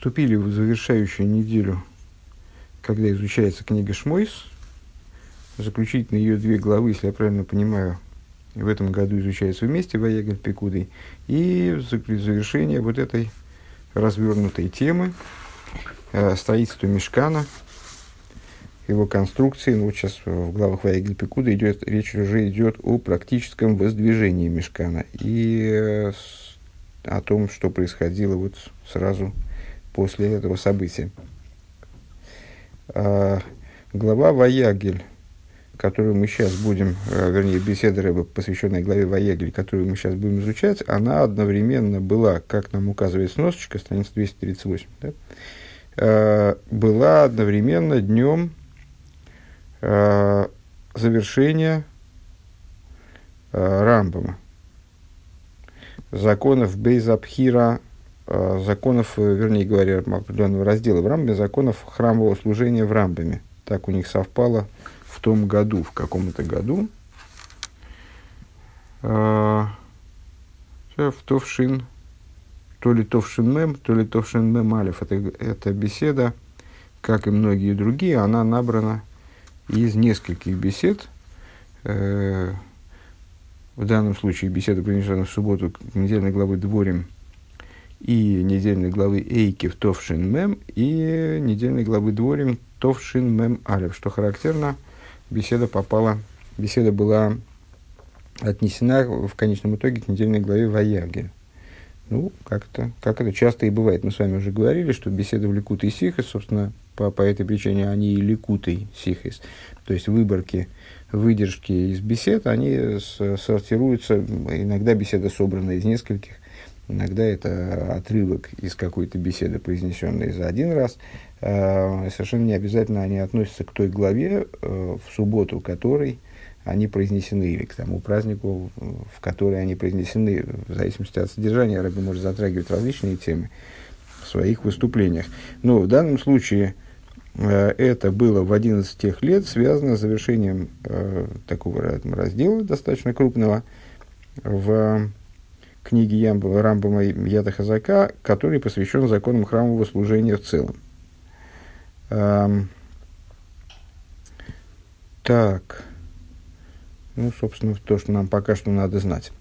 вступили в завершающую неделю, когда изучается книга Шмойс, заключительные ее две главы, если я правильно понимаю, в этом году изучаются вместе Ваегель Пикудой, и завершение вот этой развернутой темы э, строительства Мешкана, его конструкции. Ну, вот сейчас в главах Ваегель Пикуда идет, речь уже идет о практическом воздвижении Мешкана и э, о том, что происходило вот сразу после этого события. А, глава Ваягель, которую мы сейчас будем, а, вернее, беседа Рэба, посвященная главе Ваягель, которую мы сейчас будем изучать, она одновременно была, как нам указывает сносочка, страница 238, да, а, была одновременно днем завершения Рамбама, законов Бейзабхира законов, э, вернее говоря, определенного раздела в Рамбе, законов храмового служения в Рамбаме. Так у них совпало в том году, в каком-то году. Э, в Товшин, то ли Товшин Мем, то ли Товшин Мем Алиф. Это, эта беседа, как и многие другие, она набрана из нескольких бесед. В данном случае беседа принесена в субботу недельной главы Дворим – и недельной главы Эйкив Товшин Мем и недельной главы Дворим Товшин Мем Алев. Что характерно, беседа попала, беседа была отнесена в конечном итоге к недельной главе Ваягель. Ну, как это, как это часто и бывает. Мы с вами уже говорили, что беседы в Ликут и Сихес, собственно, по, по этой причине они и Ликут и Сихес. То есть выборки, выдержки из бесед, они сортируются, иногда беседа собрана из нескольких Иногда это отрывок из какой-то беседы, произнесенной за один раз. Э, совершенно не обязательно они относятся к той главе, э, в субботу которой они произнесены, или к тому празднику, в который они произнесены, в зависимости от содержания. Рэбби может затрагивать различные темы в своих выступлениях. Но в данном случае э, это было в 11 тех лет, связано с завершением такого раздела достаточно крупного в книги Рамбама Яда Хазака, который посвящен законам храмового служения в целом. Эм, так, ну, собственно, то, что нам пока что надо знать.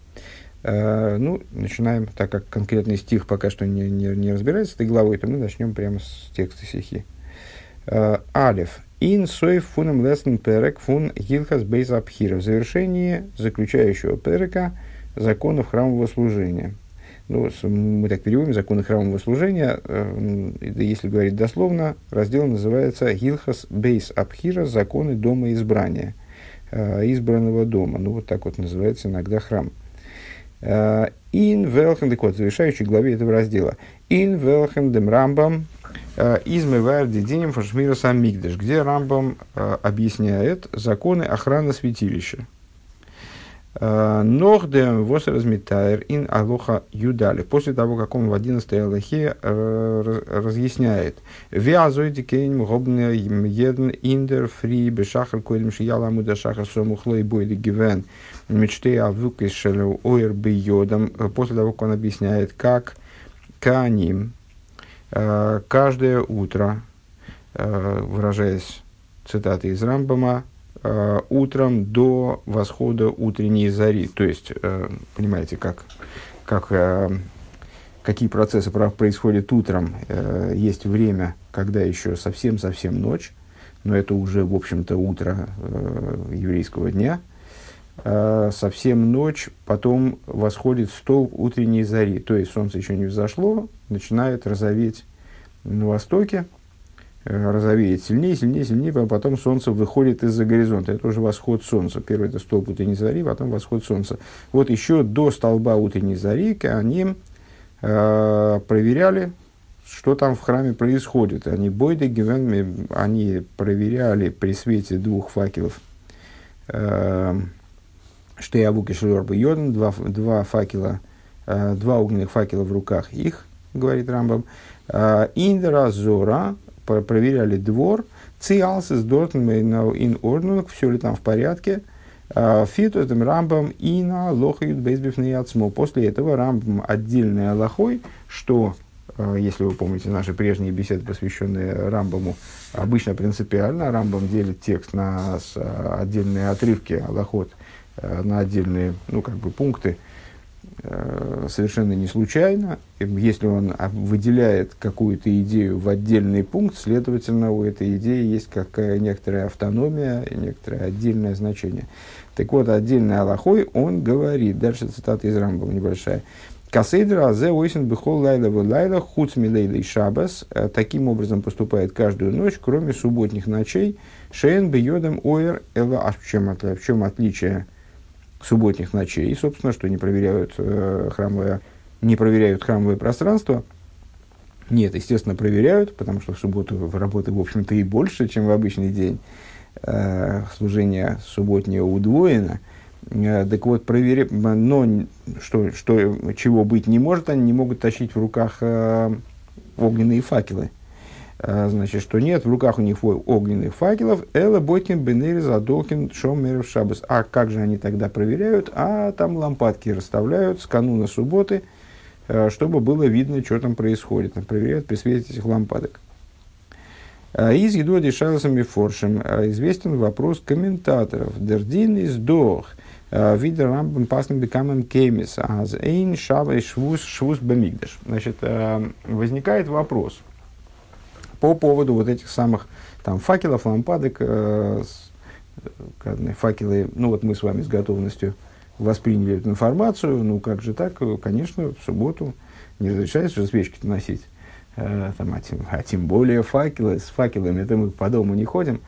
Э, ну, начинаем, так как конкретный стих пока что не, не, не разбирается с этой главой, то мы начнем прямо с текста стихи. Э, Алиф. Ин сойф фунам лесен перек фун гилхас бейз абхира. В завершении заключающего перека – законов храмового служения. Ну, мы так переводим законы храмового служения. Э, если говорить дословно, раздел называется Гилхас Бейс Абхира законы дома избрания, э, избранного дома. Ну, вот так вот называется иногда храм. Ин Велхен, так вот, завершающей главе этого раздела. Ин Велхен дем Рамбам измывар дединем фашмира самигдаш, где Рамбам э, объясняет законы охраны святилища. Нохдем вос разметайр ин алоха юдали. После того, как он в 11 аллахе разъясняет. Виазойди кейн гобне еден индер фри бешахар койлем шияла муда шахар сомухлой бойли гивен мечты авук из ойр йодам. После того, как он объясняет, как каним каждое утро, выражаясь цитатой из Рамбама, э, утром до восхода утренней зари. То есть, э, понимаете, как, как, э, какие процессы происходят утром. Есть время, когда еще совсем-совсем ночь, но это уже, в общем-то, утро еврейского дня. Совсем ночь, потом восходит столб утренней зари. То есть, солнце еще не взошло, начинает розоветь на востоке, розовеет сильнее, сильнее, сильнее, а потом солнце выходит из-за горизонта. Это уже восход солнца. Первый это столб утренней зари, потом восход солнца. Вот еще до столба утренней зари они э, проверяли, что там в храме происходит. Они бойды гивен, они проверяли при свете двух факелов, э, что я вуки шлорба йоден, два, два факела, э, два огненных факела в руках их, говорит Рамбам, э, Индра Зора, проверяли двор, циалсис дортен ин орднунг, все ли там в порядке, а, фиту этим рамбам и на лохают бейсбифный отсмо. После этого рамбам отдельной аллахой, что э, если вы помните наши прежние беседы, посвященные Рамбаму, обычно принципиально Рамбам делит текст на отдельные отрывки, аллахот, на отдельные ну, как бы пункты, совершенно не случайно. Если он выделяет какую-то идею в отдельный пункт, следовательно, у этой идеи есть какая некоторая автономия и некоторое отдельное значение. Так вот, отдельный Аллахой, он говорит, дальше цитата из Рамбова небольшая, Касейдра азе ойсен бихол лайла лайла хуц милейла и шабас. Э, таким образом поступает каждую ночь, кроме субботних ночей. Шейн бьедом оэр эла. А в чем, в чем отличие субботних ночей? Собственно, что не проверяют э, храмовое, не проверяют храмовое пространство. Нет, естественно, проверяют, потому что в субботу работы, в общем-то, и больше, чем в обычный день. Э, служение субботнее удвоено. Э, так вот, проверя... но что, что, чего быть не может, они не могут тащить в руках э, огненные факелы. Э, значит, что нет, в руках у них огненных факелов. Эла Бойкин Бенери Задолкин Шомеров Шабас. А как же они тогда проверяют? А там лампадки расставляют с кануна субботы, э, чтобы было видно, что там происходит. Проверяют при свете этих лампадок. Э, из Едоди Шарлсом Форшем э, известен вопрос комментаторов. Дердин из Дох – Видер рамбам пасным бекамен кемис, аз эйн шабай швус швус бамигдаш. Значит, возникает вопрос по поводу вот этих самых там факелов, лампадок, э, факелы, ну вот мы с вами с готовностью восприняли эту информацию, ну как же так, конечно, в субботу не разрешается же свечки носить, там, а, тем, а тем более факелы, с факелами это мы по дому не ходим.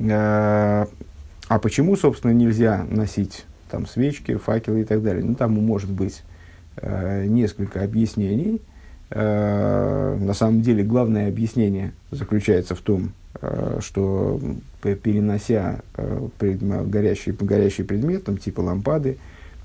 А почему, собственно, нельзя носить там свечки, факелы и так далее. Ну, там может быть э, несколько объяснений. Э, на самом деле, главное объяснение заключается в том, э, что перенося э, пред, горящий, горящий предмет, там, типа лампады,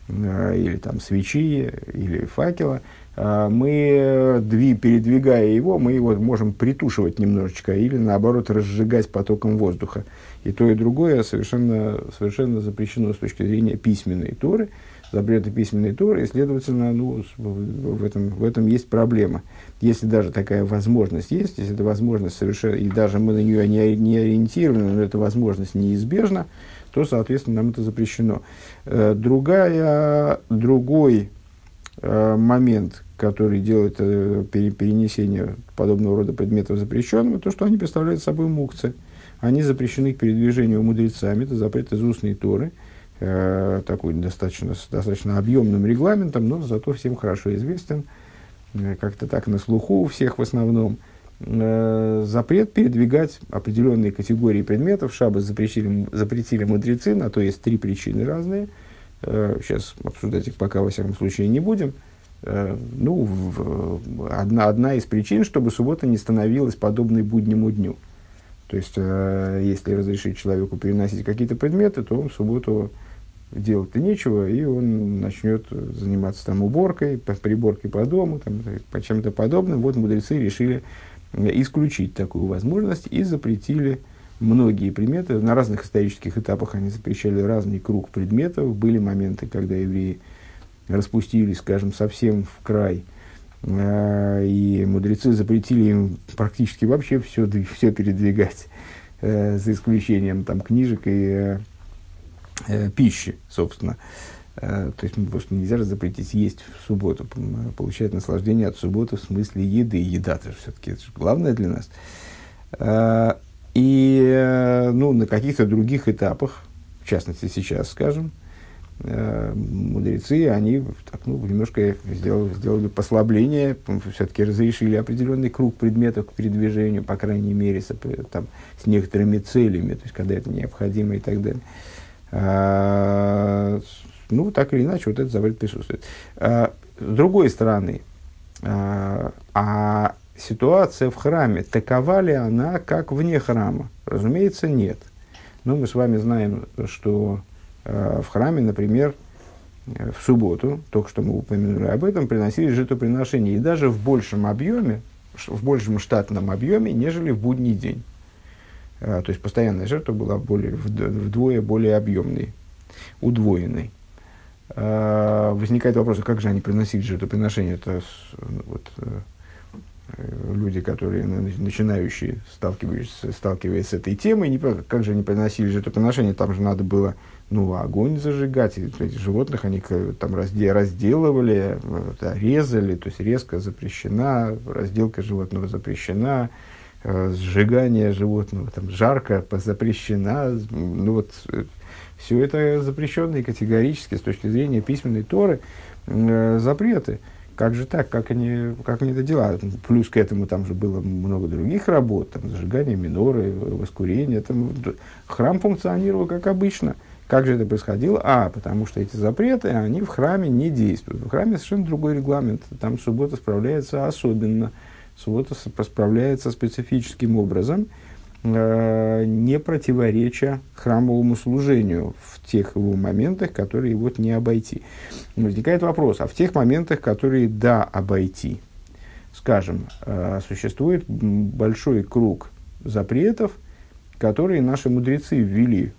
или там свечи, или факела, мы, дви, передвигая его, мы его можем притушивать немножечко или, наоборот, разжигать потоком воздуха. И то, и другое совершенно, совершенно запрещено с точки зрения письменной Торы, запрета письменной Торы, и, следовательно, ну, в, этом, в этом есть проблема. Если даже такая возможность есть, если эта возможность совершенно, и даже мы на нее не, не ориентированы, но эта возможность неизбежна, то, соответственно, нам это запрещено. Э, другая, другой э, момент, который делает э, перенесение подобного рода предметов запрещенным, то, что они представляют собой мукцы – они запрещены к передвижению мудрецами, это запрет из устной Торы, э, такой достаточно, достаточно объемным регламентом, но зато всем хорошо известен, э, как-то так на слуху у всех в основном, э, запрет передвигать определенные категории предметов. Шаббат запретили, запретили мудрецы, на то есть три причины разные. Сейчас обсуждать их пока, во всяком случае, не будем. Ну, одна, одна из причин, чтобы суббота не становилась подобной буднему дню – то есть, если разрешить человеку переносить какие-то предметы, то он в субботу делать-то нечего, и он начнет заниматься там уборкой, приборкой по дому, там, по чем-то подобным. Вот мудрецы решили исключить такую возможность и запретили многие предметы. На разных исторических этапах они запрещали разный круг предметов. Были моменты, когда евреи распустились, скажем, совсем в край – Э, и мудрецы запретили им практически вообще все, все передвигать, э, за исключением там, книжек и э, пищи, собственно. То есть просто нельзя же запретить есть в субботу, получать наслаждение от субботы в смысле еды. Еда это все-таки главное для нас. И ну, на каких-то других этапах, в частности сейчас, скажем, Э, мудрецы, они так, ну, немножко сделали, сделали послабление, все-таки разрешили определенный круг предметов к передвижению, по крайней мере, с, там, с некоторыми целями, то есть когда это необходимо и так далее. А, ну, так или иначе, вот этот запрет присутствует. А, с другой стороны, а, а ситуация в храме, такова ли она, как вне храма? Разумеется, нет. Но мы с вами знаем, что в храме, например, в субботу, только что мы упомянули об этом, приносили жертвоприношения. И даже в большем объеме, в большем штатном объеме, нежели в будний день. Э, то есть постоянная жертва была более, вдвое более объемной, удвоенной. Возникает вопрос, а как же они приносили жертвоприношения? Это вот, люди, которые начинающие, сталкиваются, сталкиваясь с этой темой, не как же они приносили жертвоприношения, там же надо было ну, огонь зажигать, и этих животных они там разделывали, да, резали, то есть резко запрещена, разделка животного запрещена, э, сжигание животного, там жарко запрещена, ну вот э, все это запрещено и категорически с точки зрения письменной Торы э, запреты. Как же так, как они, как они это делают? Плюс к этому там же было много других работ, там зажигание миноры, воскурение. Там, храм функционировал как обычно – как же это происходило? А, потому что эти запреты, они в храме не действуют. В храме совершенно другой регламент. Там суббота справляется особенно. Суббота справляется специфическим образом, э, не противореча храмовому служению в тех его моментах, которые вот не обойти. Возникает вопрос, а в тех моментах, которые да обойти, скажем, э, существует большой круг запретов, которые наши мудрецы ввели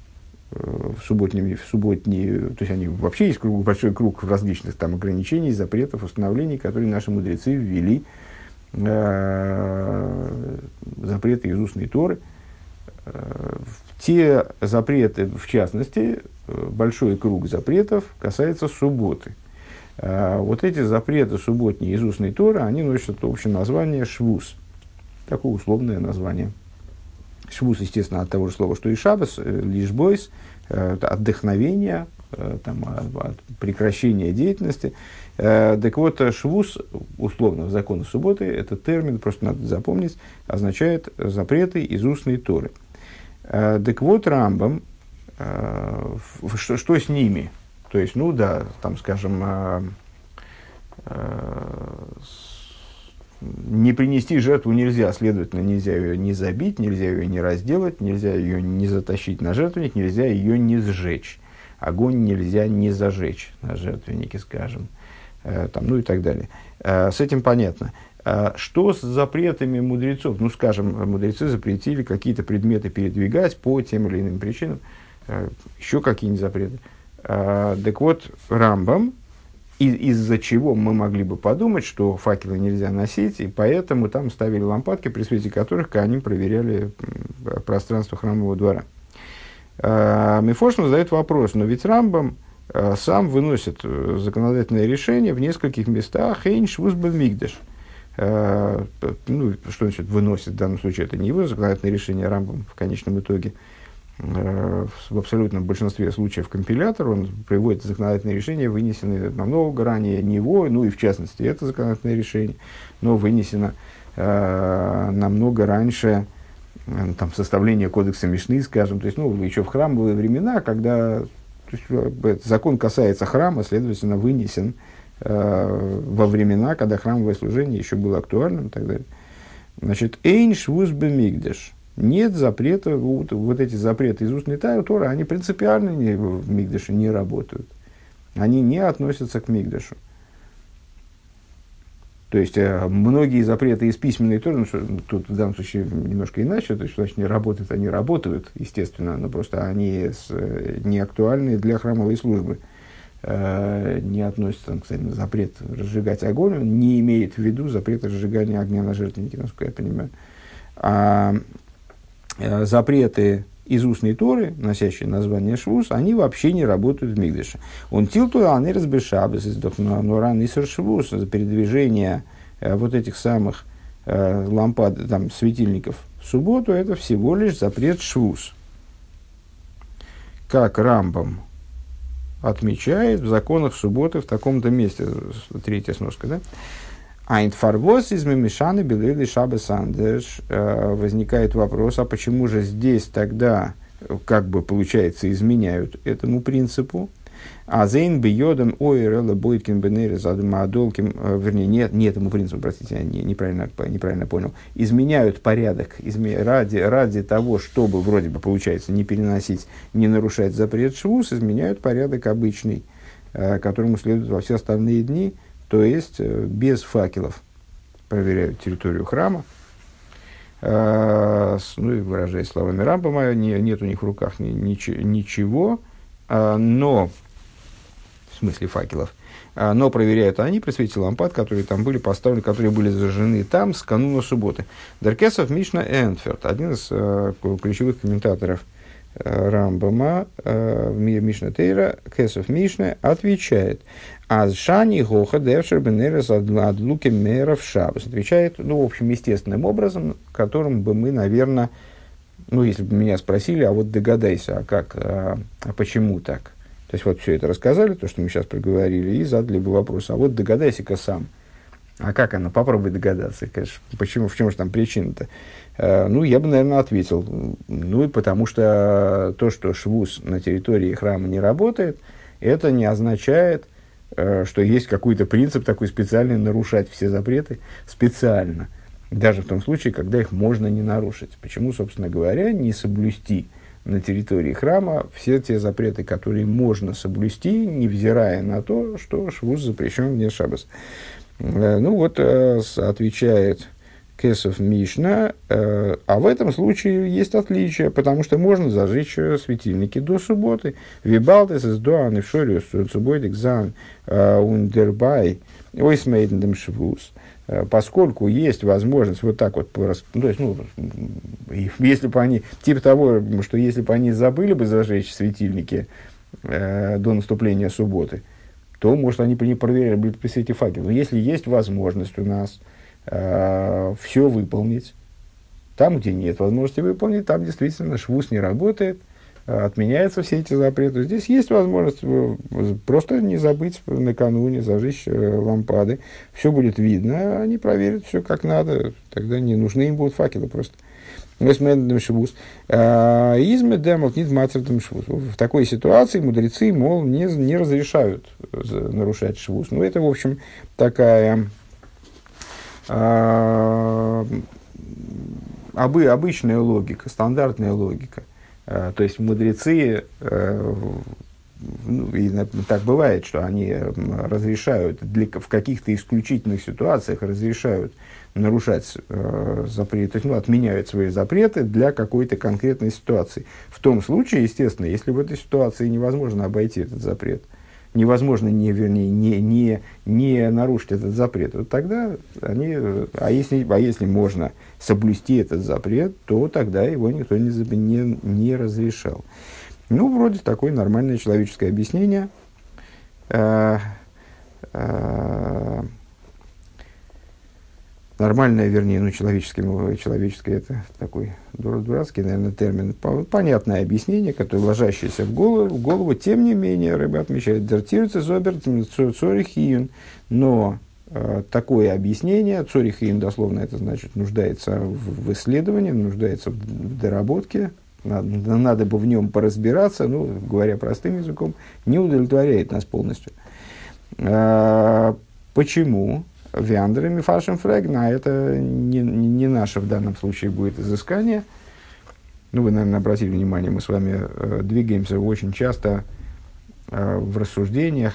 в субботние, в субботние, то есть они вообще есть круг, большой круг различных там ограничений, запретов, установлений, которые наши мудрецы ввели, э, запреты из устной Торы. Э, те запреты, в частности, э, большой круг запретов касается субботы. Э, вот эти запреты субботние из устной Торы, они носят общее название швуз. Такое условное название. Швуз, естественно, от того же слова, что и шабас, э, лишь бойс, э, отдохновение, э, там, от прекращения деятельности. Так вот, швуз, условно, в законах субботы, это термин, просто надо запомнить, означает запреты из устной Торы. Так вот, Рамбам, что, что с ними? То есть, ну да, там, скажем, не принести жертву нельзя, следовательно, нельзя ее не забить, нельзя ее не разделать, нельзя ее не затащить на жертвенник, нельзя ее не сжечь. Огонь нельзя не зажечь на жертвеннике, скажем, э, там, ну и так далее. Э, с этим понятно. Э, что с запретами мудрецов? Ну, скажем, мудрецы запретили какие-то предметы передвигать по тем или иным причинам. Э, еще какие-нибудь запреты. Э, так вот, Рамбам из-за чего мы могли бы подумать, что факелы нельзя носить, и поэтому там ставили лампадки, при свете которых они проверяли пространство храмового двора. Мифошин задает вопрос, но ведь Рамбам сам выносит э, законодательное решение в нескольких местах Хейнш Вузбен Мигдеш. А, ну, что значит выносит в данном случае? Это не его законодательное решение, Рамбам в конечном итоге – Э, в абсолютном большинстве случаев компилятор, он приводит законодательные решения, вынесенные намного ранее него, ну и в частности это законодательное решение, но вынесено э, намного раньше э, там, составления кодекса Мишны, скажем, то есть, ну, еще в храмовые времена, когда есть, э, закон касается храма, следовательно, вынесен э, во времена, когда храмовое служение еще было актуальным и так далее. Значит, «Эйн швуз бемигдеш» нет запрета, вот, вот эти запреты из устной Торы, они принципиально не, в Мигдаше не работают. Они не относятся к Мигдашу. То есть, э, многие запреты из письменной Торы, ну, что, тут в данном случае немножко иначе, то есть, значит, не работают, они работают, естественно, но просто они с, э, не актуальны для храмовой службы. Э, не относятся, кстати, на запрет разжигать огонь, он не имеет в виду запрет разжигания огня на жертвеннике, насколько я понимаю. А Э, запреты из устной Торы, носящие название Швуз, они вообще не работают в Мигдыше. Он тилту аны разбешабес из норан Швуз за передвижение э, вот этих самых э, лампад, там, светильников в субботу, это всего лишь запрет Швуз. Как Рамбам отмечает в законах субботы в таком-то месте, третья сноска, да? Айнфарвоз из Мимишаны Белили Шабасандеш. Э, возникает вопрос, а почему же здесь тогда, как бы получается, изменяют этому принципу? А зейн бы йодом бойткин бенери задум адолким, э, вернее, нет, не этому принципу, простите, я не, неправильно, неправильно понял, изменяют порядок изме, ради, ради того, чтобы, вроде бы, получается, не переносить, не нарушать запрет швус, изменяют порядок обычный, э, которому следует во все остальные дни – то есть э, без факелов проверяют территорию храма. А, ну и выражаясь словами Рамбама, не, нет у них в руках ни, ничего, а, но смысле факелов, а, но проверяют они при свете лампад, которые там были поставлены, которые были зажжены там с кануна субботы. Деркесов Мишна Энферт, один из э, ключевых комментаторов Рамбама э, в Мишна Тейра, Кесов Мишна, отвечает, а Шани Гоха Девшер Бенерес Адлуки Меров Шабас. Отвечает, ну, в общем, естественным образом, которым бы мы, наверное, ну, если бы меня спросили, а вот догадайся, а как, а, а почему так? То есть, вот все это рассказали, то, что мы сейчас проговорили, и задали бы вопрос, а вот догадайся-ка сам. А как она? Попробуй догадаться. Конечно, почему, в чем же там причина-то? Э, ну, я бы, наверное, ответил. Ну, и потому что то, что швуз на территории храма не работает, это не означает, э, что есть какой-то принцип такой специальный нарушать все запреты специально – даже в том случае, когда их можно не нарушить. Почему, собственно говоря, не соблюсти на территории храма все те запреты, которые можно соблюсти, невзирая на то, что швуз запрещен вне шабас. Э, ну вот, отвечает Кесов Мишна, э, а в этом случае есть отличие, потому что можно зажечь светильники до субботы. Вибалтес из дуан и в шориус субботик зан ундербай ойсмейдендем швуз. Э, поскольку есть возможность вот так вот, ну, то есть, ну, если бы они, типа того, что если бы они забыли бы зажечь светильники э, до наступления субботы, то, может, они бы не проверяли бы при свете факела. Но если есть возможность у нас э, все выполнить, там, где нет возможности выполнить, там действительно швуз не работает – отменяются все эти запреты. Здесь есть возможность э, просто не забыть накануне зажечь э, лампады. Все будет видно, они проверят все как надо. Тогда не нужны им будут факелы просто. Изме демок нет В такой ситуации мудрецы, мол, не, не разрешают нарушать швуз. Ну, это, в общем, такая обы, обычная логика, стандартная логика. Э, то есть мудрецы, э, ну, и так бывает, что они разрешают для, в каких-то исключительных ситуациях разрешают нарушать э, запреты, ну, отменяют свои запреты для какой-то конкретной ситуации. В том случае, естественно, если в этой ситуации невозможно обойти этот запрет, невозможно не, вернее, не, не, не нарушить этот запрет, вот тогда они, а если, а если можно соблюсти этот запрет, то тогда его никто не, не, не разрешал. Ну, вроде такое нормальное человеческое объяснение. Э, э, нормальное, вернее, ну, человеческое, человеческое это такой дурацкий, наверное, термин, понятное объяснение, которое ложащееся в голову, в голову тем не менее, рыба отмечает, дертируется зобер цорихиюн, но э, такое объяснение, цорихиюн дословно это значит нуждается в, в исследовании, нуждается в, доработке, надо, надо бы в нем поразбираться, ну, говоря простым языком, не удовлетворяет нас полностью. А, почему? Виандерами фашем фрегна, это не, не, наше в данном случае будет изыскание. Ну, вы, наверное, обратили внимание, мы с вами э, двигаемся очень часто э, в рассуждениях,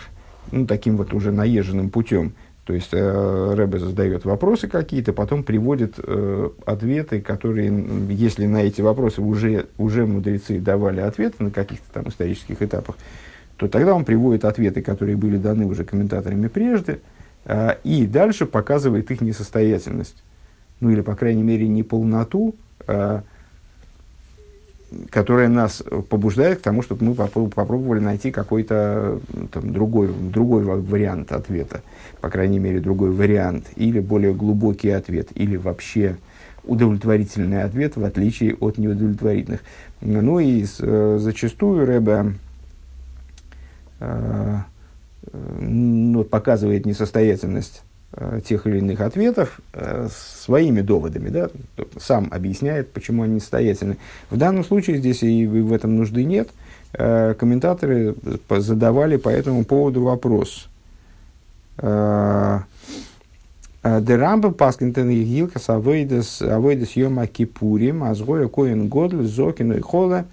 ну, таким вот уже наезженным путем. То есть э, Рэбе задает вопросы какие-то, потом приводит э, ответы, которые, если на эти вопросы уже, уже мудрецы давали ответы на каких-то там исторических этапах, то тогда он приводит ответы, которые были даны уже комментаторами прежде, а, и дальше показывает их несостоятельность. Ну или, по крайней мере, неполноту, а, которая нас побуждает к тому, чтобы мы попробовали найти какой-то там, другой, другой вариант ответа, по крайней мере, другой вариант, или более глубокий ответ, или вообще удовлетворительный ответ, в отличие от неудовлетворительных. Ну и э, зачастую Рэбе э, ну, показывает несостоятельность э, тех или иных ответов э, своими доводами, да, сам объясняет, почему они несостоятельны. В данном случае здесь и в этом нужды нет. Э, комментаторы задавали по этому поводу вопрос. Дерамба паскинтен гилкас авойдес йома кипурим, азгоя коин годль зокину и Э,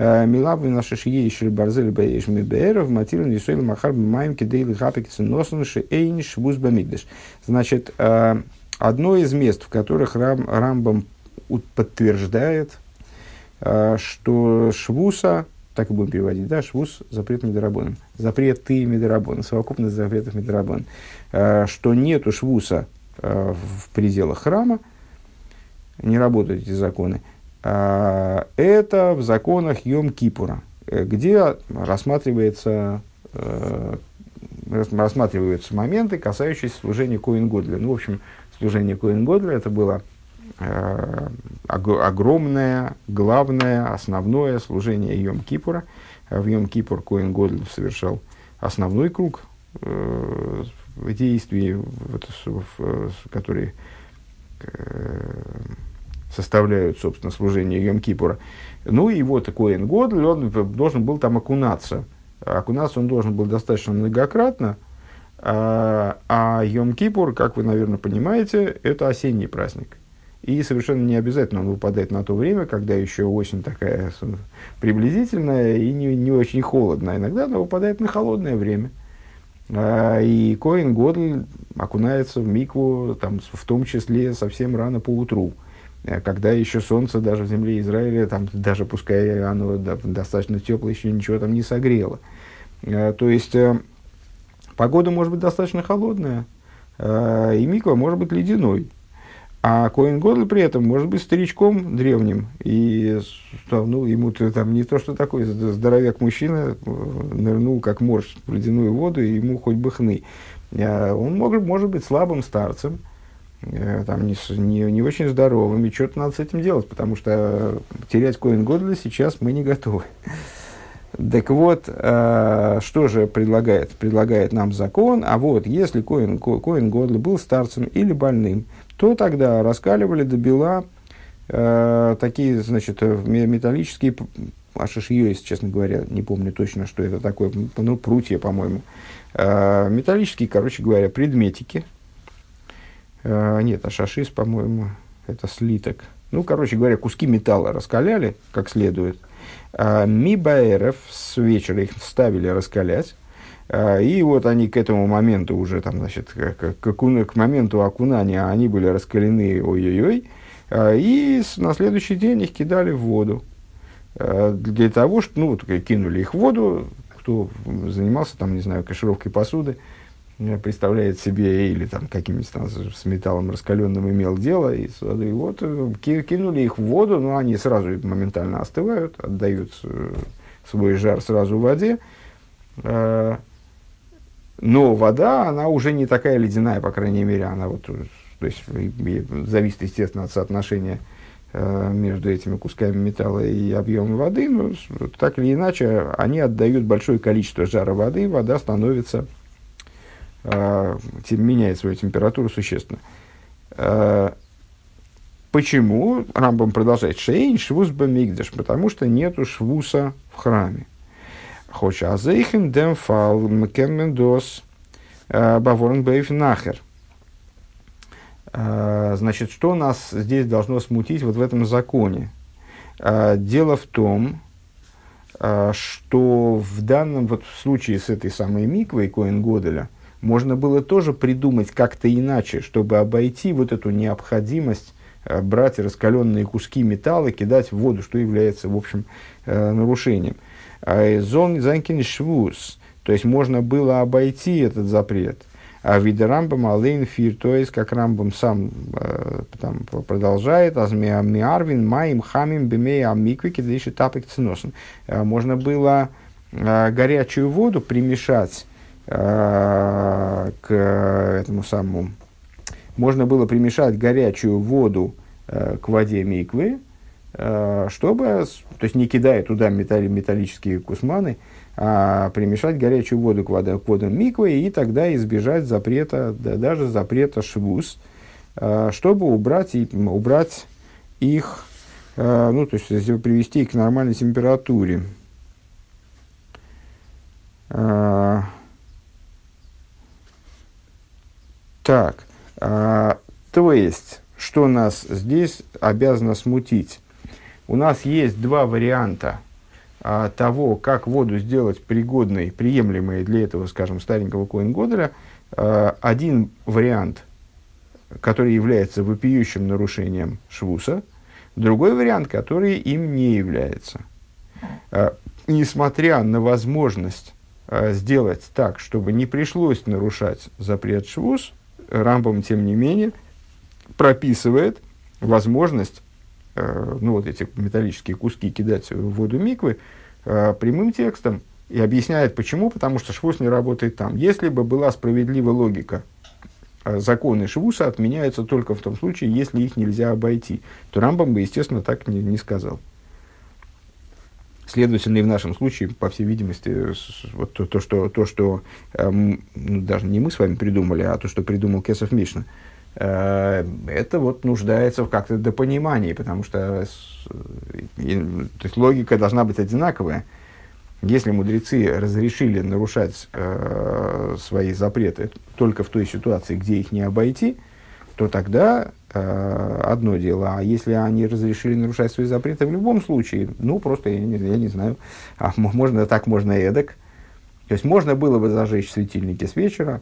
Милавы наши шиейши барзель баеш мибеэров матилен висуэл махар маем кидейли хапикис носан эйни швуз бамигдаш. Значит, э, одно из мест, в которых Рам, Рамбам подтверждает, э, что швуса так и будем переводить, да, швус – запрет медорабоном. Запреты медорабона, совокупность запретов медорабона. Э, что нету швуса э, в пределах храма, не работают эти законы, э, это в законах Йом-Кипура, где рассматривается, рассматриваются моменты, касающиеся служения Коин Годля. Ну, в общем, служение Коин Годля это было Э, огромное, главное, основное служение Йом-Кипура. В Йом-Кипур Коин Годль совершал основной круг э, действий, вот, в, которые э, составляют, собственно, служение Йом-Кипура. Ну и вот Коин Годль, он должен был там окунаться. Окунаться он должен был достаточно многократно, а, а Йом-Кипур, как вы, наверное, понимаете, это осенний праздник. И совершенно не обязательно он выпадает на то время, когда еще осень такая приблизительная и не, не очень холодная. Иногда она выпадает на холодное время. А, и Коин Годль окунается в микву, там, в том числе совсем рано по утру, когда еще солнце даже в земле Израиля, там, даже пускай оно достаточно теплое, еще ничего там не согрело. А, то есть э, погода может быть достаточно холодная, и миква может быть ледяной. А Коин Годль при этом может быть старичком древним. И ну, ему -то, там не то, что такой здоровяк мужчина нырнул как морж в ледяную воду, и ему хоть бы хны. Он может, может быть слабым старцем, э, там, не, не, не очень здоровым, и что-то надо с этим делать, потому что терять Коин Годля сейчас мы не готовы. Так вот, э, что же предлагает? Предлагает нам закон, а вот если Коин, Коин Годли был старцем или больным, то тогда раскаливали до бела э, такие, значит, металлические, а шишье, если честно говоря, не помню точно, что это такое, ну, прутья, по-моему, э, металлические, короче говоря, предметики. Э, нет, а шашис, по-моему, это слиток. Ну, короче говоря, куски металла раскаляли как следует. Э, Мибаэров с вечера их ставили раскалять. А, и вот они к этому моменту уже, там, значит, к, к, к моменту окунания они были раскалены ой-ой-ой, а, и на следующий день их кидали в воду. А, для того, что, ну, кинули их в воду, кто занимался, там, не знаю, кашировкой посуды, представляет себе, или там каким-нибудь с металлом раскаленным имел дело, и, и вот э, кинули их в воду, но они сразу моментально остывают, отдают э, свой жар сразу в воде, но вода, она уже не такая ледяная, по крайней мере, она вот, то есть, зависит, естественно, от соотношения э, между этими кусками металла и объемом воды, но так или иначе, они отдают большое количество жара воды, вода становится, э, меняет свою температуру существенно. Э, почему? Рамбам продолжает. Шейн швус бамигдаш, потому что нету швуса в храме. Хоча азейхен дем фал мкемендос э, баворн бейф нахер. Значит, что нас здесь должно смутить вот в этом законе? Дело в том, что в данном вот случае с этой самой миквой Коэн Годеля можно было тоже придумать как-то иначе, чтобы обойти вот эту необходимость брать раскаленные куски металла, кидать в воду, что является, в общем, нарушением – Зон занкин швуз. То есть можно было обойти этот запрет. А вида Рамбам Алейн Фир, то есть как Рамбам сам э, там, продолжает, Азмиарвин Маим Хамим Бемея Амиквики Дыши Тапик Циносен. Э, можно было э, горячую воду примешать э, к этому самому. Можно было примешать горячую воду э, к воде миквы, Э, чтобы, то есть не кидая туда металли, металлические кусманы, а примешать горячую воду к, воде, к водам миквы и тогда избежать запрета, да, даже запрета швуз, э, чтобы убрать, и, убрать их, ну, то есть привести их к нормальной температуре. Так, то есть, что нас здесь обязано смутить? у нас есть два варианта а, того, как воду сделать пригодной, приемлемой для этого, скажем, старенького коин-годеля. А, один вариант, который является вопиющим нарушением швуса, другой вариант, который им не является. А, несмотря на возможность э, сделать так, чтобы не пришлось нарушать запрет швуз, Рамбам, тем не менее, прописывает возможность э, ну, вот эти металлические куски кидать в воду миквы э, прямым текстом и объясняет почему, потому что швуз не работает там. Если бы была справедливая логика, э, законы швуса отменяются только в том случае, если их нельзя обойти, то Рамбам бы, естественно, так не, не сказал. Следовательно, и в нашем случае, по всей видимости, вот то, то, что, то, что эм, ну, даже не мы с вами придумали, а то, что придумал Кесов Мишна, э, это вот нуждается в как-то допонимании, потому что и, то есть логика должна быть одинаковая. Если мудрецы разрешили нарушать э, свои запреты только в той ситуации, где их не обойти, то тогда Э, одно дело. А если они разрешили нарушать свои запреты в любом случае, ну, просто, я не, я не знаю, а можно так, можно эдак. То есть, можно было бы зажечь светильники с вечера,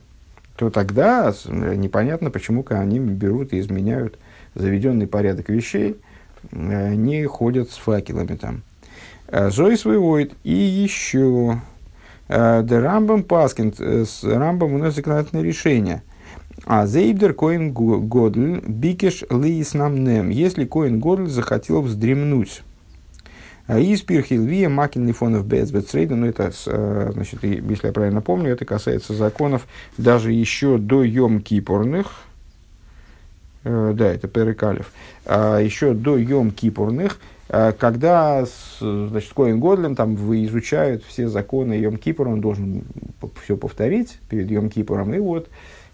то тогда непонятно, почему они берут и изменяют заведенный порядок вещей, э, не ходят с факелами там. Э, Зои своевоид. И еще. Да Рамбам Паскин, с Рамбом у нас законодательное решение – а зейбдер коин годль бикеш лиис намнем, если коин годль захотел вздремнуть. А из пирхилвия макин лифонов бецбецрейда, ну это, э, значит, если я правильно помню, это касается законов даже еще до Йом Кипурных, э, да, это Перекалев, а еще до Йом Кипурных, э, когда значит, Коин Годлем там вы изучают все законы Йом Кипура, он должен все повторить перед Йом Кипуром, и вот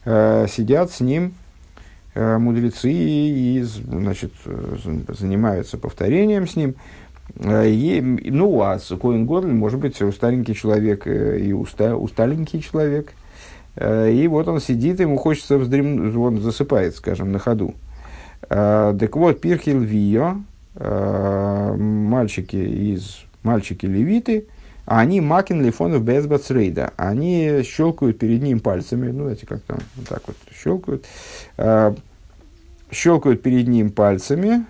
сидят с ним э, мудрецы и значит, занимаются повторением с ним. Э, и, ну, а Коин Годль может быть усталенький человек и уста, усталенький человек. И вот он сидит, ему хочется вздремнуть, он засыпает, скажем, на ходу. Так вот, Пирхил Вио, мальчики из мальчики левиты, а они макин лифонов без бацрейда. Они щелкают перед ним пальцами, ну, эти как там, вот так вот щелкают, э, щелкают перед ним пальцами,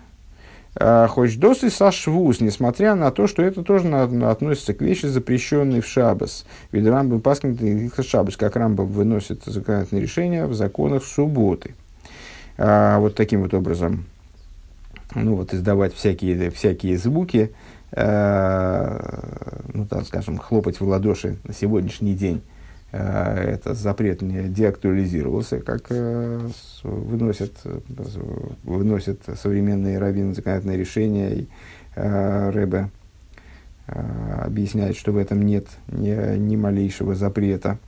э, хоть досы сашвуз, несмотря на то, что это тоже на, на, относится к вещи, запрещенной в шабас. Ведь Рамбам Паскин шабас, как Рамбам выносит законодательные решения в законах субботы. Э, вот таким вот образом, ну, вот издавать всякие, всякие звуки, Э, ну, там, скажем, хлопать в ладоши на сегодняшний день, э, это запрет не деактуализировался, как э, выносят, выносят современные раввины законодательные решения, и Рэбе объясняет, что в этом нет ни, ни малейшего запрета.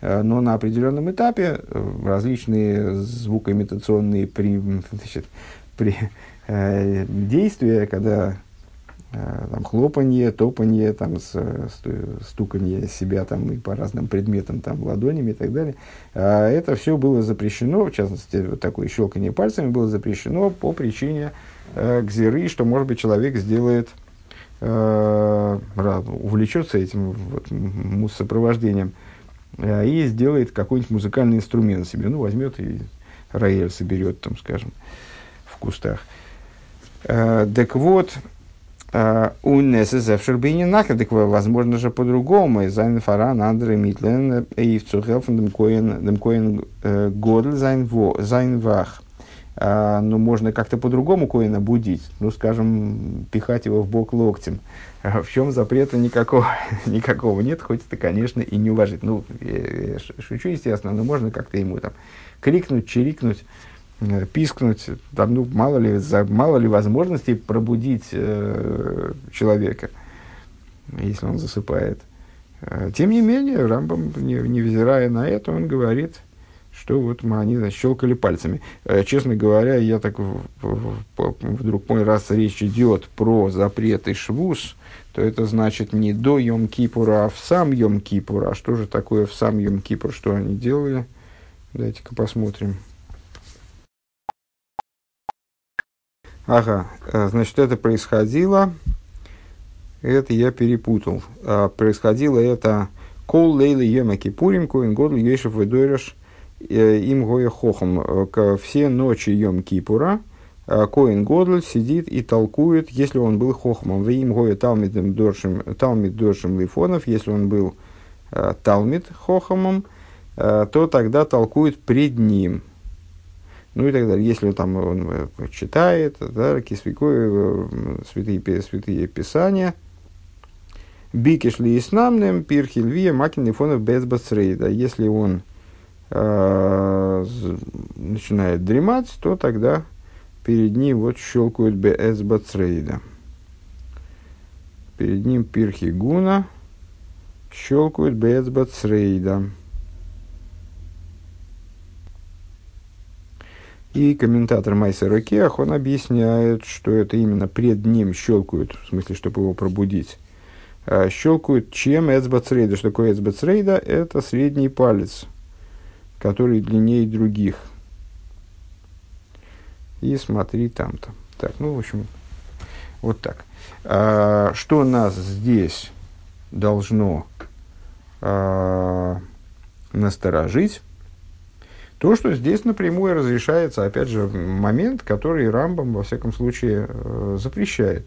Но на определенном этапе различные звукоимитационные при, значит, при, э, действия, когда Э, там, хлопанье, топанье, там, стуканье себя там, и по разным предметам там, ладонями и так далее. А это все было запрещено, в частности, вот такое щелканье пальцами было запрещено по причине э, гзиры, что, может быть, человек сделает, э, увлечется этим вот, сопровождением э, и сделает какой-нибудь музыкальный инструмент себе, ну, возьмет и рояль соберет, там, скажем, в кустах. Э, так вот, у Несесевшербини нахер, возможно же по-другому. Зайн фаран, андре митлен, и в цухелфен демкоин, демкоин годль зайн вах. Ну, можно как-то по-другому коина будить, ну, скажем, пихать его в бок локтем. В чем запрета никакого, никакого нет, хоть это, конечно, и не уважить. Ну, я, шучу, естественно, но можно как-то ему там крикнуть, чирикнуть, Э, пискнуть, там, ну, мало ли, за, мало ли возможностей пробудить э, человека, если он засыпает. Э, тем не менее, Рамбам, не, невзирая на это, он говорит, что вот мы, они значит, щелкали пальцами. Э, честно говоря, я так в, в, в, вдруг мой раз речь идет про запрет и швуз, то это значит не до Йом-Кипура, а в сам Йом-Кипур. А что же такое в сам Йом-Кипур, что они делали? Давайте-ка посмотрим. Ага, э, значит, это происходило, это я перепутал. А, происходило это Кол Лейла Йома Кипурим, Коин Годл Ешев Ведойреш э, им Гоя Хохом. Все ночи Йом Кипура Коин Годль сидит и толкует, если он был хохмом. В им гоя талмидом доршим, талмид доршим лифонов, если он был э, талмид хохомом, э, то тогда толкует пред ним. Ну и так далее. Если там он э, читает, да, кисвикой, святые, святые писания, бикиш ли иснамным, пирхи львия, макин лифонов без бацрейда. Если он э, начинает дремать, то тогда перед ним вот щелкают БС Бацрейда. Перед ним Пирхи Гуна щелкают БС Бацрейда. И комментатор Майса Кеах, он объясняет, что это именно пред ним щелкают, в смысле, чтобы его пробудить, а, щелкают чем эцбацрейда. Что такое эцбацрейда? Это средний палец, который длиннее других – и смотри там-то. Так, ну, в общем, вот так. А, что нас здесь должно а, насторожить? То, что здесь напрямую разрешается, опять же, момент, который Рамбам, во всяком случае, э, запрещает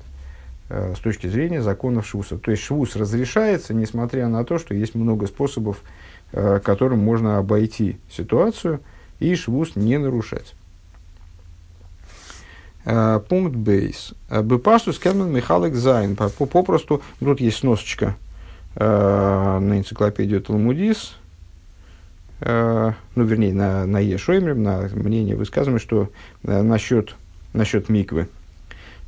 э, с точки зрения законов Швуса. То есть Швус разрешается, несмотря на то, что есть много способов, э, которым можно обойти ситуацию и Швус не нарушать. Пункт бейс. Э, Бепашту скенмен Михалек Зайн. Попросту, тут есть сносочка на энциклопедию Талмудис, ну, вернее, на, на Ешоймрем, на мнение высказываем, что насчет, насчет миквы –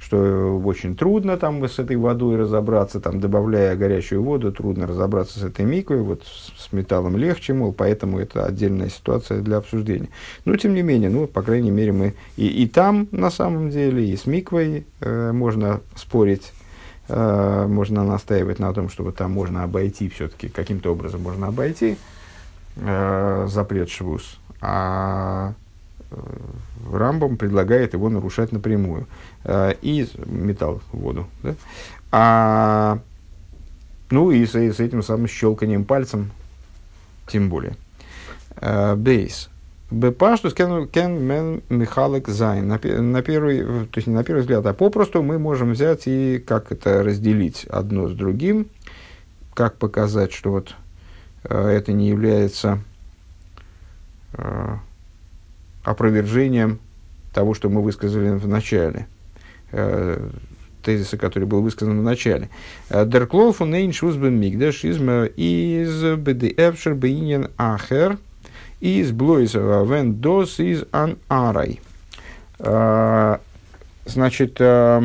что очень трудно там с этой водой разобраться, там, добавляя горячую воду, трудно разобраться с этой миквой, вот с, с металлом легче, мол, поэтому это отдельная ситуация для обсуждения. Но, тем не менее, ну, по крайней мере, мы и, и там, на самом деле, и с миквой э, можно спорить, э, можно настаивать на том, чтобы там можно обойти все-таки, каким-то образом можно обойти э, запрет швуз. А э, Рамбом предлагает его нарушать напрямую. Э, и металл воду. Да? А, ну и с, с этим самым щелканием пальцем тем более. Э, בית. בפשטות קען מען מחלק זיין. На, на первый, то есть не на первый взгляд, а попросту мы можем взять и как это разделить одно с другим, как показать, что вот э, это не является э, опровержением того, что мы высказали в начале э, тезиса, который был высказан в начале. Дерклоу фун эйн шузбен мигдаш из из бдфшер бейнен ахер из блойс вен дос из ан арай. Э, значит, э,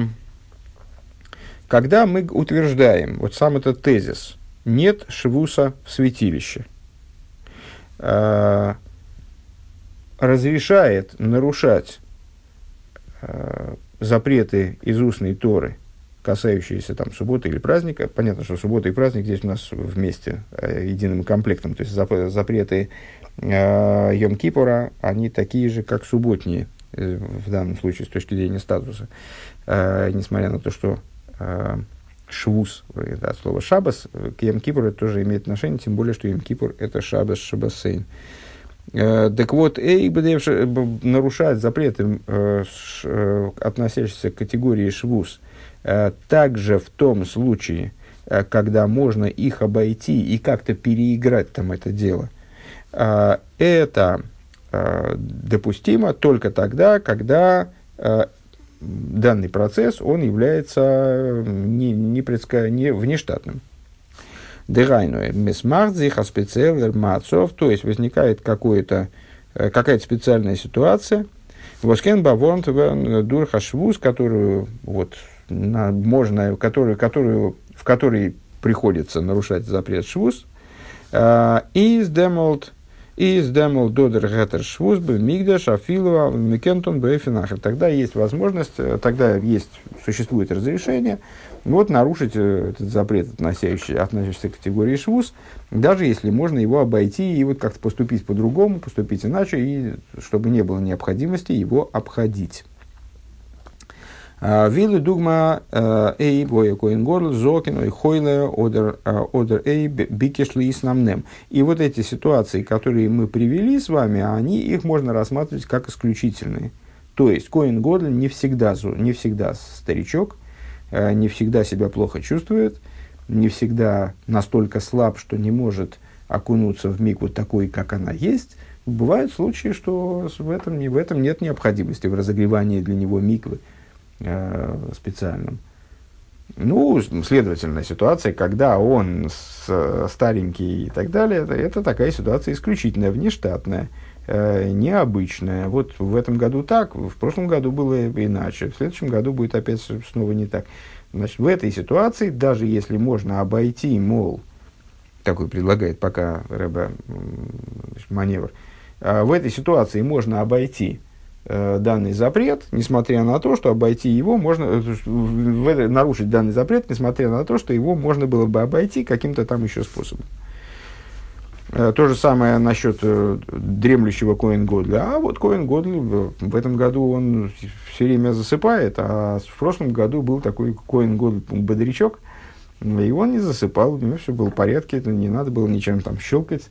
когда мы утверждаем, вот сам этот тезис, нет швуса в святилище, э, разрешает нарушать запреты из устной Торы, касающиеся там субботы или праздника, понятно, что суббота и праздник здесь у нас вместе, э, единым комплектом, то есть зап- запреты Йом-Кипура, они такие же, как субботние, э, в данном случае с точки зрения статуса, несмотря на то, что швуз, это от слова шабас, к Йом-Кипуру это тоже имеет отношение, тем более, что Йом-Кипур это шабас, шабасейн. Э, так вот, Эйк нарушает запреты, э, э, относящиеся к категории швуз, также в том случае, когда можно их обойти и как-то переиграть там это дело. Это допустимо только тогда, когда данный процесс, он является не, не, предска... не внештатным. Дерайну месмахдзиха специалер мацов, то есть возникает какое-то, э, какая-то специальная ситуация, Воскен бавонт дурха швуз, которую вот, на, можно, которую, которую, в которой приходится нарушать запрет швуз, э, из демолт из демол додер гетер швуз бы мигдаш афилова микентон бэфинахер. Тогда есть возможность, э, тогда есть, существует разрешение вот нарушить э, этот запрет, относящийся, относящийся к категории швуз, даже если можно его обойти и вот как-то поступить по-другому, поступить иначе, и чтобы не было необходимости его обходить. Вилы дугма э, эй боя коин горл зокин ой хойле одер э, одер эй бикешли снамнем. И вот эти ситуации, которые мы привели с вами, они их можно рассматривать как исключительные. То есть Коин Годль не всегда, не всегда старичок, э, не всегда себя плохо чувствует, не всегда настолько слаб, что не может окунуться в вот такой, как она есть. Бывают случаи, что в этом, в этом нет необходимости, в разогревании для него миквы специальном. Ну, следовательно, ситуация, когда он с, старенький и так далее, это, это такая ситуация исключительная, внештатная, э, необычная. Вот в этом году так, в прошлом году было иначе, в следующем году будет опять снова не так. Значит, в этой ситуации, даже если можно обойти, мол, такой предлагает пока Рэбе маневр, э, в этой ситуации можно обойти Э, данный запрет, несмотря на то, что обойти его можно, э, нарушить данный запрет, несмотря на то, что его можно было бы обойти каким-то там еще способом. Э, то же самое насчет дремлющего Коин Годля. А вот Коин Годли в этом году он все время засыпает, а в прошлом году был такой Коин Годль бодрячок, и он не засыпал, у него все было в порядке, не надо было ничем там щелкать.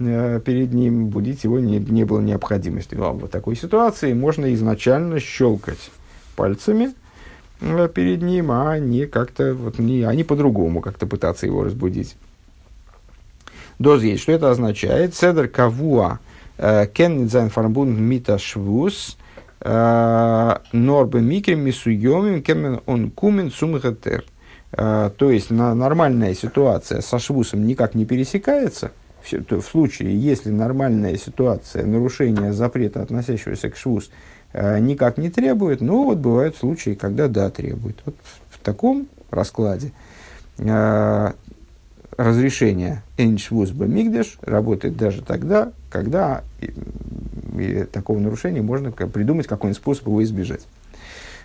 Э, перед ним, будить его не, не было необходимости. Но в такой ситуации можно изначально щелкать пальцами э, перед ним, а не как-то, вот, не, а не по-другому как-то пытаться его разбудить. Доз есть. Что это означает? Седер кавуа э, кен нидзайн фарбун мита швус норбе микрем мисуемим кемен он кумен сумхатер. То есть на, нормальная ситуация со швусом никак не пересекается – в случае, если нормальная ситуация нарушения запрета, относящегося к швуз, э, никак не требует, но вот бывают случаи, когда да, требует. Вот в таком раскладе э, разрешение эншвуз мигдеш работает даже тогда, когда и такого нарушения можно придумать какой-нибудь способ его избежать.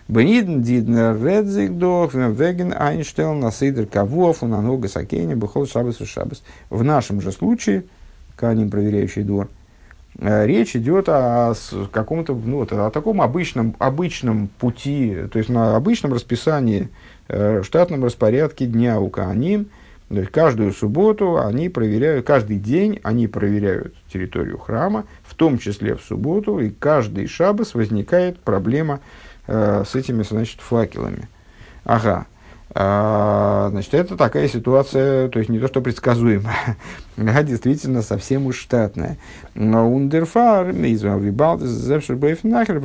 Бениден диднер редзигдох веген айнштел на сейдер кавуов на нога сакеня бухол шабас шабас. В нашем же случае, каним проверяющий двор, э, речь идет о каком-то, ну, вот, о таком обычном, обычном пути, то есть на обычном расписании, э, штатном распорядке дня у Кааним, то есть каждую субботу они проверяют, каждый день они проверяют территорию храма, в том числе в субботу, и каждый шабас возникает проблема э, с этими, значит, факелами. Ага. А, значит, это такая ситуация, то есть не то, что предсказуемая, а действительно совсем уж штатная. Но ундерфар,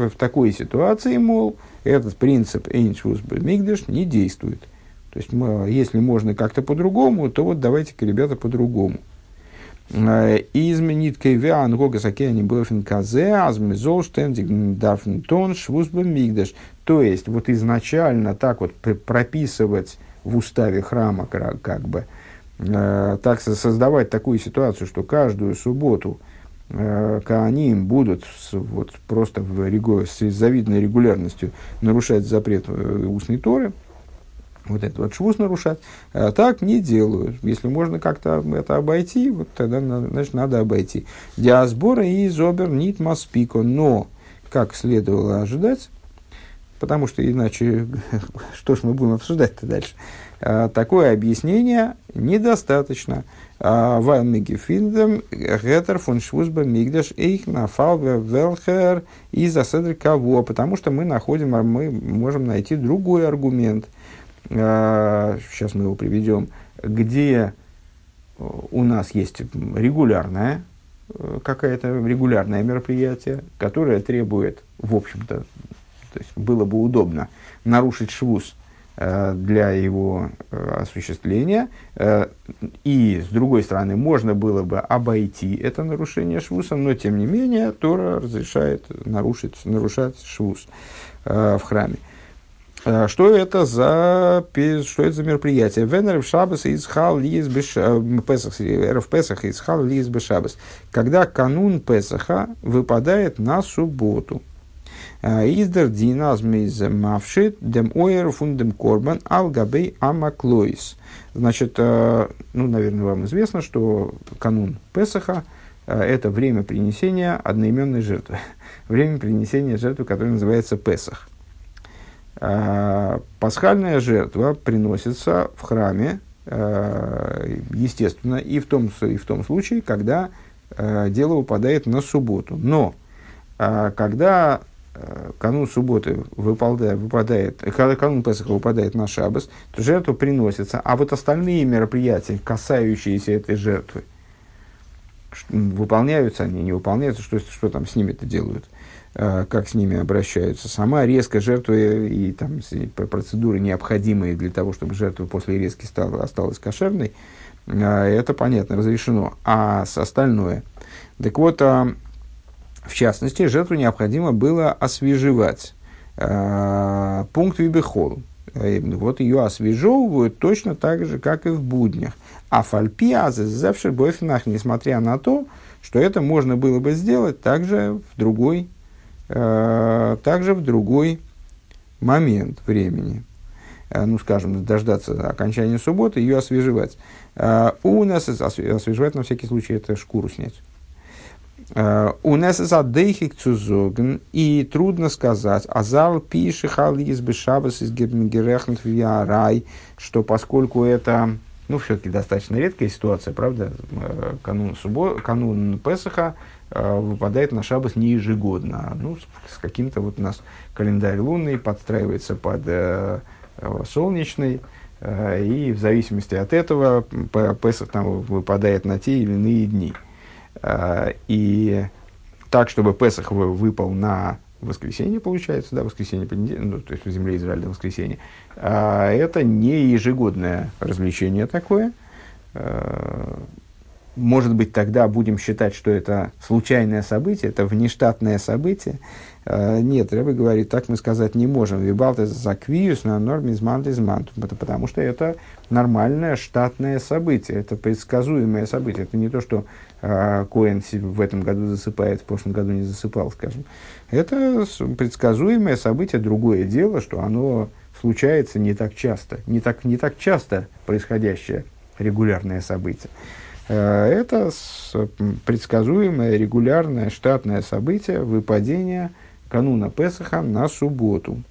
в такой ситуации, мол, этот принцип Эйншвус Мигдеш не действует. То есть, если можно как-то по-другому, то вот давайте-ка, ребята, по-другому. Э, изменит кевиан гога сакени бофен казе, азмезол штендик дарфен тон швузба мигдаш. То есть, вот изначально так вот прописывать в уставе храма, как бы, э, так создавать такую ситуацию, что каждую субботу э, Кааним будут вот, просто с завидной регулярностью нарушать запрет устной Торы – вот этот вот швуз нарушать. А так не делают. Если можно как-то это обойти, вот тогда значит, надо обойти. Диасбора и зобер нит маспико. Но, как следовало ожидать, потому что иначе что ж мы будем обсуждать-то дальше, а, такое объяснение недостаточно. А, Вайлмиги финдем гетер фон швузба мигдаш эйх нафал велхер и заседр кого, потому что мы находим, мы можем найти другой аргумент – сейчас а, мы его приведем, где у нас есть регулярное э, какое-то регулярное мероприятие, которое требует, в общем-то, то есть было бы удобно нарушить швуз э, для его э, осуществления. И, с другой стороны, можно было бы обойти это нарушение швуса, но, тем не менее, Тора разрешает нарушить, нарушать швуз в храме. Э, что это за, что это за мероприятие? Венер в Шабас из Хал Лиес Песах, в Песах из Хал Лиес Бешабас. Когда канун Песаха выпадает на субботу. Э, Издер диназмиз мавшит дем оер фундем корбан алгабей амаклоис. Значит, э, ну, наверное, вам известно, что канун Песаха – это время принесения одноименной жертвы. Время принесения жертвы, которое называется Песах. А, пасхальная жертва приносится в храме, а, естественно, и в том, и в том случае, когда а, дело упадает на субботу. Но когда канун субботы выпадает, выпадает, когда канун Песаха выпадает на шабас, то жертва приносится, а вот остальные мероприятия, касающиеся этой жертвы, выполняются они, не выполняются, что, что там с ними-то делают, э, как с ними обращаются. Сама резка жертвы и там, процедуры, необходимые для того, чтобы жертва после резки стала, осталась кошерной, э, это понятно, разрешено. А с остальное. Так вот, а, в частности, жертву необходимо было освежевать. Э, пункт Вибехол. Вот ее освежевывают точно так же, как и в буднях. А фальпиазы завшербойфнах, несмотря на то, что это можно было бы сделать также в другой, э, также в другой момент времени. Э, ну, скажем, дождаться окончания субботы, ее освежевать. Э, у нас освежевать на всякий случай это шкуру снять. Э, у нас задейхик цузоген, и трудно сказать, азал пишехал из бешабас из гермигерехнт рай, что поскольку это ну, все-таки достаточно редкая ситуация, правда, э, канун, суббо, канун Песаха э, выпадает на шабас не ежегодно, а, ну, с, каким-то вот у нас календарь лунный подстраивается под э, солнечный, э, и в зависимости от этого Песах там выпадает на те или иные дни. Э, и так, чтобы Песах выпал на воскресенье, получается, да, воскресенье, ну, то есть в земле Израиля воскресенье, а это не ежегодное развлечение такое. А, может быть, тогда будем считать, что это случайное событие, это внештатное событие. А, нет, Рэбе говорит, так мы сказать не можем. Вибалты заквиюс на норме измант потому что это нормальное штатное событие, это предсказуемое событие. Это не то, что э, Коэн в этом году засыпает, в прошлом году не засыпал, скажем. Это предсказуемое событие, другое дело, что оно случается не так часто, не так, не так часто происходящее регулярное событие. Э, это предсказуемое, регулярное, штатное событие выпадения кануна Песаха на субботу.